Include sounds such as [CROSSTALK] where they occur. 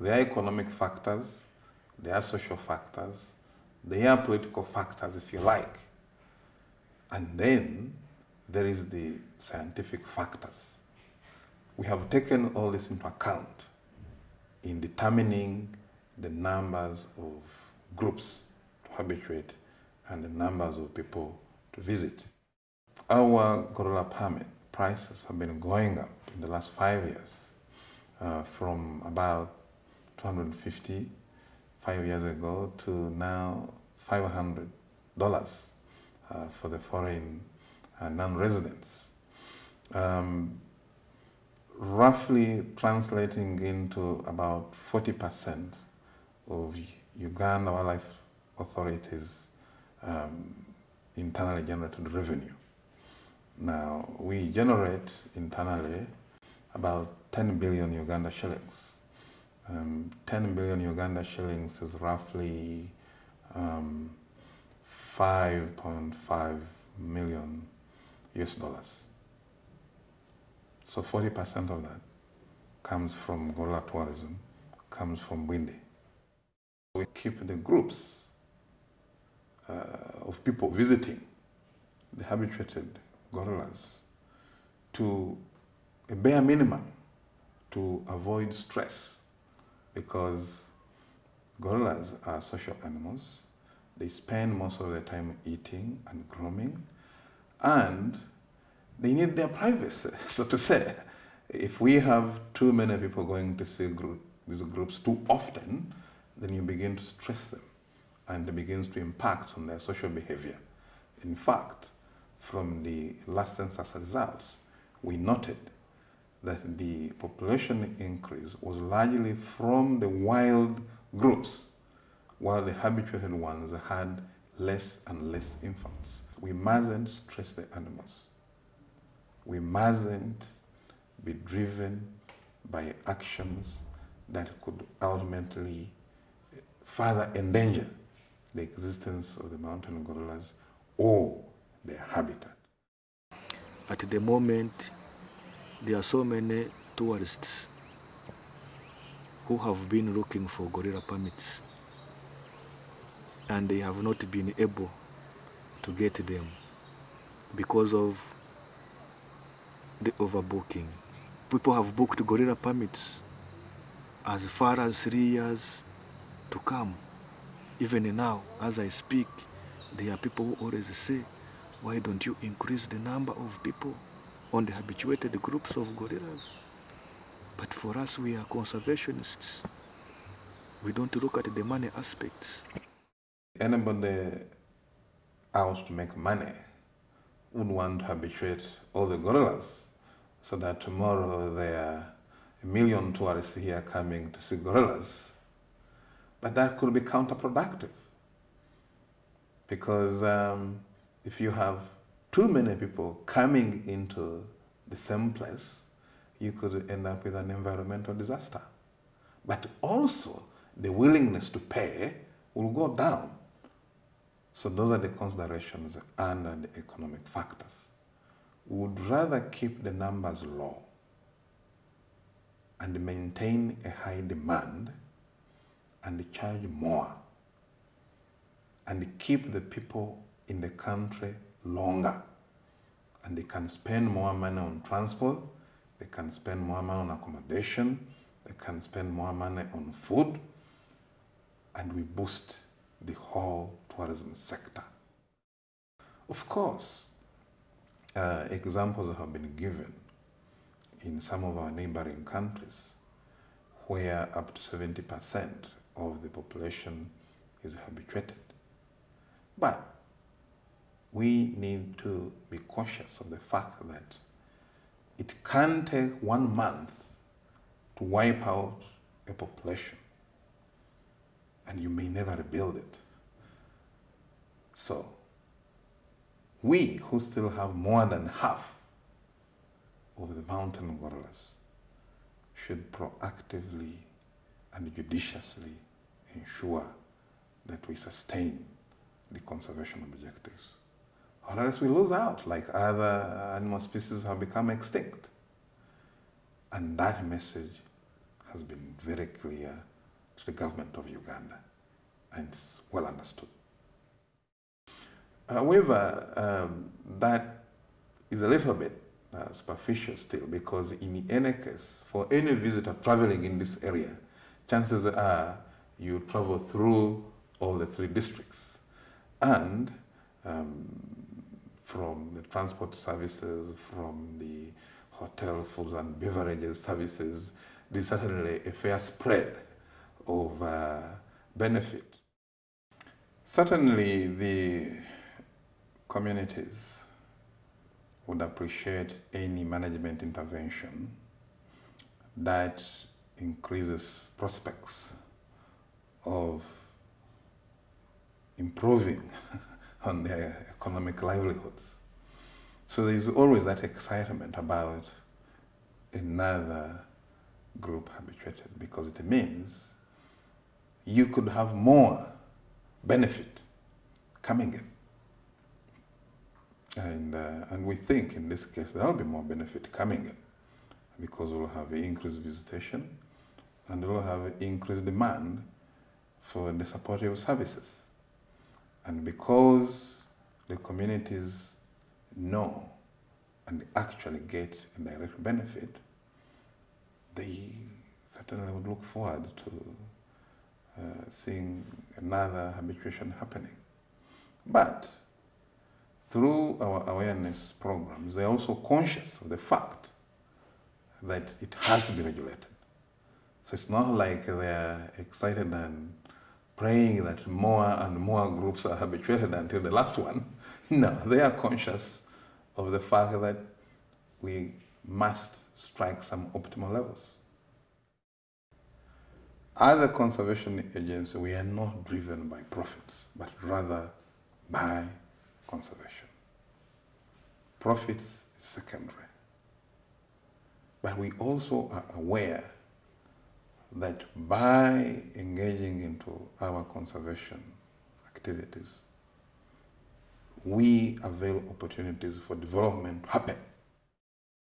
There are economic factors, there are social factors, there are political factors, if you like. And then there is the scientific factors. We have taken all this into account in determining the numbers of groups to habituate and the numbers of people to visit. Our gorilla permit prices have been going up in the last five years uh, from about 250 five years ago to now $500 uh, for the foreign uh, non-residents. Um, roughly translating into about 40% of Uganda Wildlife Authority's um, internally generated revenue. Now, we generate internally about 10 billion Uganda shillings. Um, 10 billion Uganda shillings is roughly um, 5.5 million US dollars. So 40% of that comes from gorilla tourism, comes from Bwindi. We keep the groups uh, of people visiting the habituated gorillas to a bare minimum to avoid stress because gorillas are social animals. They spend most of their time eating and grooming and they need their privacy, [LAUGHS] so to say. If we have too many people going to see group, these groups too often, then you begin to stress them and it begins to impact on their social behavior. In fact, from the last census results, we noted that the population increase was largely from the wild groups, while the habituated ones had less and less infants. We mustn't stress the animals. We mustn't be driven by actions that could ultimately eh, further endanger the existence of the mountain gorillas or their habitat. At the moment, there are so many tourists who have been looking for gorilla permits and they have not been able to get them because of the overbooking. People have booked gorilla permits as far as three years to come. Even now, as I speak, there are people who always say, why don't you increase the number of people on the habituated groups of gorillas? But for us, we are conservationists. We don't look at the money aspects. Anybody out to make money would want to habituate all the gorillas so that tomorrow there are a million tourists here coming to see gorillas. But that could be counterproductive because um, if you have too many people coming into the same place, you could end up with an environmental disaster. But also, the willingness to pay will go down. So those are the considerations under the economic factors. We would rather keep the numbers low and maintain a high demand and charge more and keep the people in the country longer and they can spend more money on transport, they can spend more money on accommodation, they can spend more money on food, and we boost the whole tourism sector. Of course, uh, examples have been given in some of our neighboring countries where up to 70% of the population is habituated. But we need to be cautious of the fact that it can take one month to wipe out a population and you may never rebuild it. So, we who still have more than half of the mountain gorillas should proactively and judiciously ensure that we sustain the conservation objectives. Or else we lose out, like other animal species have become extinct. And that message has been very clear to the government of Uganda and it's well understood. However, um, that is a little bit uh, superficial still because in any case, for any visitor traveling in this area, chances are you travel through all the three districts. And um, from the transport services, from the hotel foods and beverages services, there's certainly a fair spread of uh, benefit. Certainly the communities would appreciate any management intervention that increases prospects of improving [LAUGHS] on their economic livelihoods. So there's always that excitement about another group habituated because it means you could have more benefit coming in. And, uh, and we think in this case there will be more benefit coming in because we'll have increased visitation and we'll have increased demand for the supportive services. And because the communities know and actually get a direct benefit, they certainly would look forward to uh, seeing another habituation happening. But through our awareness programs, they're also conscious of the fact that it has to be regulated. So it's not like they're excited and praying that more and more groups are habituated until the last one. [LAUGHS] No, they are conscious of the fact that we must strike some optimal levels. As a conservation agency, we are not driven by profits, but rather by conservation. Profits is secondary. But we also are aware that by engaging into our conservation activities, we avail opportunities for development to happen